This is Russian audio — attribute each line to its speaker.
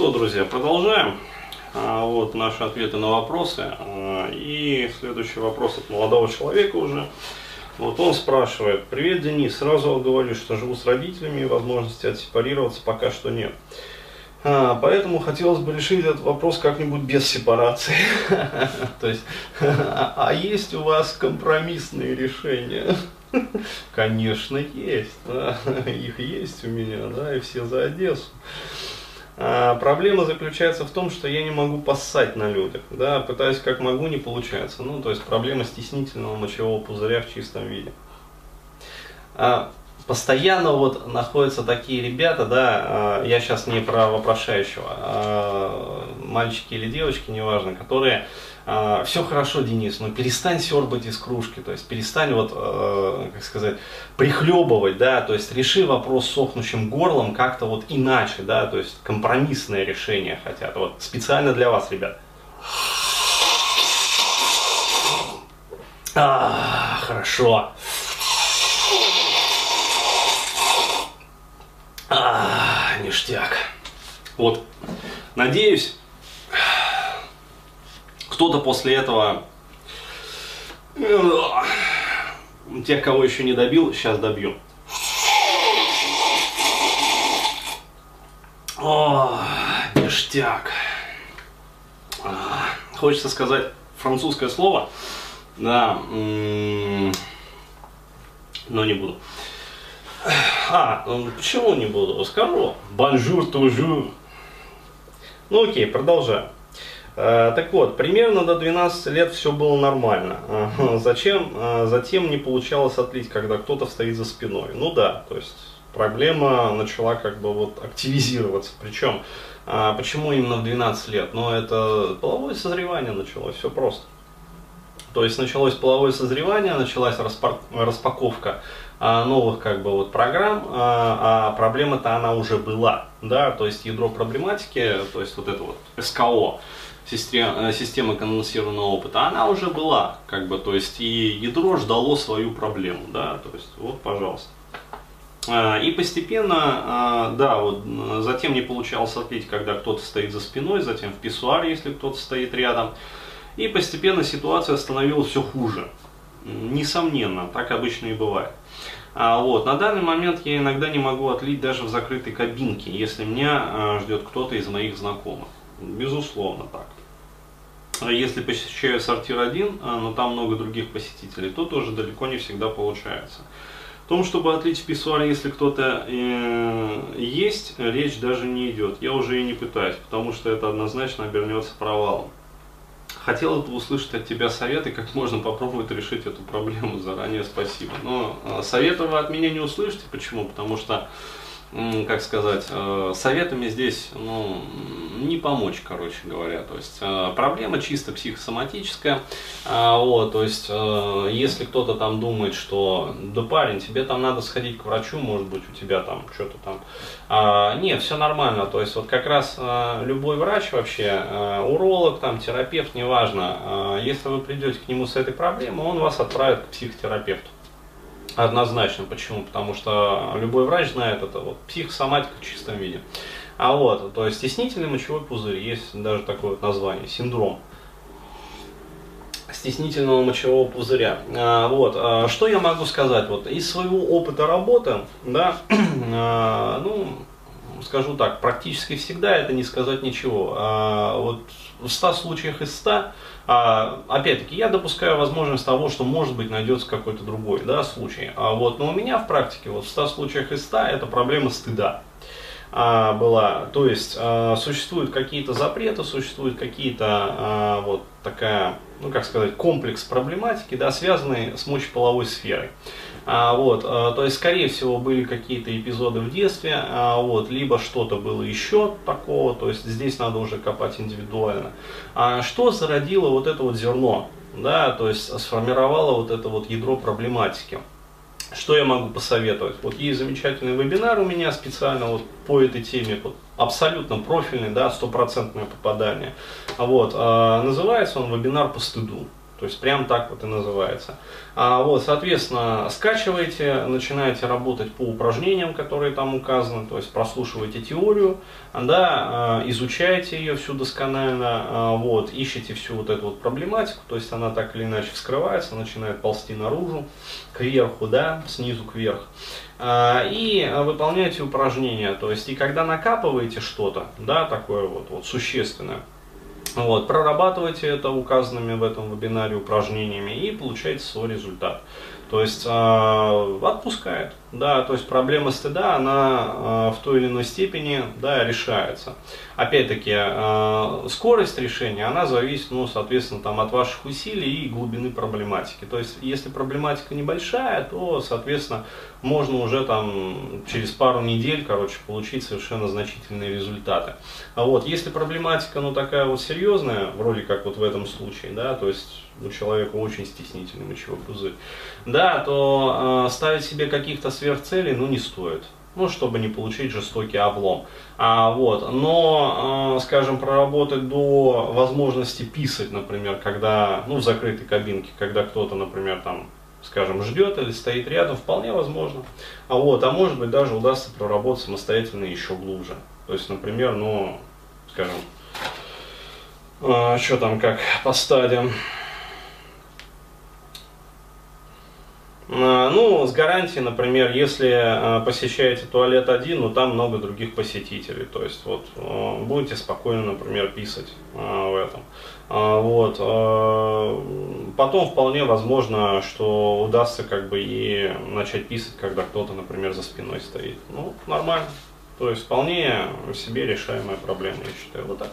Speaker 1: что, друзья, продолжаем. А, вот наши ответы на вопросы. А, и следующий вопрос от молодого человека уже. Вот он спрашивает, привет, Денис, сразу говорю, что живу с родителями и возможности отсепарироваться пока что нет. А, поэтому хотелось бы решить этот вопрос как-нибудь без сепарации. То есть, а, есть у вас компромиссные решения? Конечно, есть. Их есть у меня, да, и все за Одессу. А, проблема заключается в том, что я не могу поссать на людях, да, пытаюсь как могу, не получается. Ну, то есть проблема стеснительного мочевого пузыря в чистом виде. А, постоянно вот находятся такие ребята, да, а, я сейчас не про вопрошающего, а мальчики или девочки, неважно, которые а, все хорошо, Денис, но перестань сербать из кружки, то есть перестань вот, э, как сказать, прихлебывать, да, то есть реши вопрос сохнущим горлом как-то вот иначе, да, то есть компромиссное решение хотят, вот специально для вас, ребят. А, хорошо. А, ништяк. Вот, надеюсь, кто-то после этого, тех, кого еще не добил, сейчас добью. О, ништяк. Хочется сказать французское слово, да, но не буду. А, ну, почему не буду? Скажу. Bonjour toujours. Ну окей, продолжаем. Э, так вот, примерно до 12 лет все было нормально. Зачем? Э, затем не получалось отлить, когда кто-то стоит за спиной. Ну да, то есть проблема начала как бы вот активизироваться. Причем, э, почему именно в 12 лет? Ну это половое созревание началось, все просто. То есть началось половое созревание, началась распаковка новых как бы вот программ, а проблема-то она уже была, да, то есть ядро проблематики, то есть вот это вот СКО, система, э, система конденсированного опыта, она уже была, как бы, то есть и ядро ждало свою проблему, да, то есть вот, пожалуйста. А, и постепенно, а, да, вот затем не получалось отлить, когда кто-то стоит за спиной, затем в писсуаре, если кто-то стоит рядом. И постепенно ситуация становилась все хуже. Несомненно, так обычно и бывает. А, вот, на данный момент я иногда не могу отлить даже в закрытой кабинке, если меня а, ждет кто-то из моих знакомых. Безусловно так. А если посещаю сортир один, а, но там много других посетителей, то тоже далеко не всегда получается. В том, чтобы отлить в писсуаре, если кто-то э, есть, речь даже не идет. Я уже и не пытаюсь, потому что это однозначно обернется провалом. Хотел бы услышать от тебя советы, как можно попробовать решить эту проблему. Заранее спасибо. Но э, совета вы от меня не услышите. Почему? Потому что как сказать, э, советами здесь ну, не помочь, короче говоря. То есть э, проблема чисто психосоматическая. А, вот, то есть, э, если кто-то там думает, что да парень, тебе там надо сходить к врачу, может быть, у тебя там что-то там. А, нет, все нормально. То есть, вот как раз любой врач вообще, уролог, там, терапевт, неважно, если вы придете к нему с этой проблемой, он вас отправит к психотерапевту. Однозначно. Почему? Потому что любой врач знает это. Вот психосоматика в чистом виде. А вот, то есть стеснительный мочевой пузырь, есть даже такое вот название, синдром стеснительного мочевого пузыря. А, вот, а, что я могу сказать? Вот из своего опыта работы, да, а, ну, скажу так, практически всегда это не сказать ничего. А, вот в 100 случаях из 100, а, опять-таки, я допускаю возможность того, что может быть найдется какой-то другой да, случай. А вот, но у меня в практике вот в 100 случаях из 100 это проблема стыда а, была. То есть а, существуют какие-то запреты, существуют какие-то а, вот такая, ну как сказать, комплекс проблематики, да, связанные с мочеполовой сферой. А, вот, а, то есть, скорее всего, были какие-то эпизоды в детстве, а, вот, либо что-то было еще такого, то есть здесь надо уже копать индивидуально. А, что зародило вот это вот зерно, да, то есть сформировало вот это вот ядро проблематики. Что я могу посоветовать? Вот есть замечательный вебинар у меня специально вот по этой теме, вот, абсолютно профильный, да, стопроцентное попадание. Вот, э, называется он вебинар по стыду. То есть прям так вот и называется. А, вот, соответственно, скачиваете, начинаете работать по упражнениям, которые там указаны, то есть прослушиваете теорию, да, изучаете ее всю досконально, вот, ищете всю вот эту вот проблематику, то есть она так или иначе вскрывается, начинает ползти наружу, кверху, да, снизу кверх. И выполняете упражнения, то есть и когда накапываете что-то, да, такое вот, вот существенное, вот, прорабатывайте это указанными в этом вебинаре упражнениями и получаете свой результат. То есть э, отпускает. Да, то есть проблема стыда, она э, в той или иной степени да, решается. Опять-таки, э, скорость решения, она зависит, ну, соответственно, там, от ваших усилий и глубины проблематики. То есть, если проблематика небольшая, то, соответственно, можно уже там через пару недель, короче, получить совершенно значительные результаты. А вот, если проблематика, ну, такая вот серьезная, вроде как вот в этом случае, да, то есть у человека очень стеснительный мочевой пузырь, да, то э, ставить себе каких-то сверхцелей, ну, не стоит. Ну, чтобы не получить жестокий облом. А, вот. Но, э, скажем, проработать до возможности писать, например, когда, ну, в закрытой кабинке, когда кто-то, например, там, скажем, ждет или стоит рядом, вполне возможно. А вот, а может быть даже удастся проработать самостоятельно еще глубже. То есть, например, ну, скажем, э, что там как по стадиям. Ну, с гарантией, например, если а, посещаете туалет один, но там много других посетителей. То есть, вот, а, будете спокойно, например, писать в этом. Вот. Потом вполне возможно, что удастся как бы и начать писать, когда кто-то, например, за спиной стоит. Ну, нормально. То есть, вполне себе решаемая проблема, я считаю. Вот так.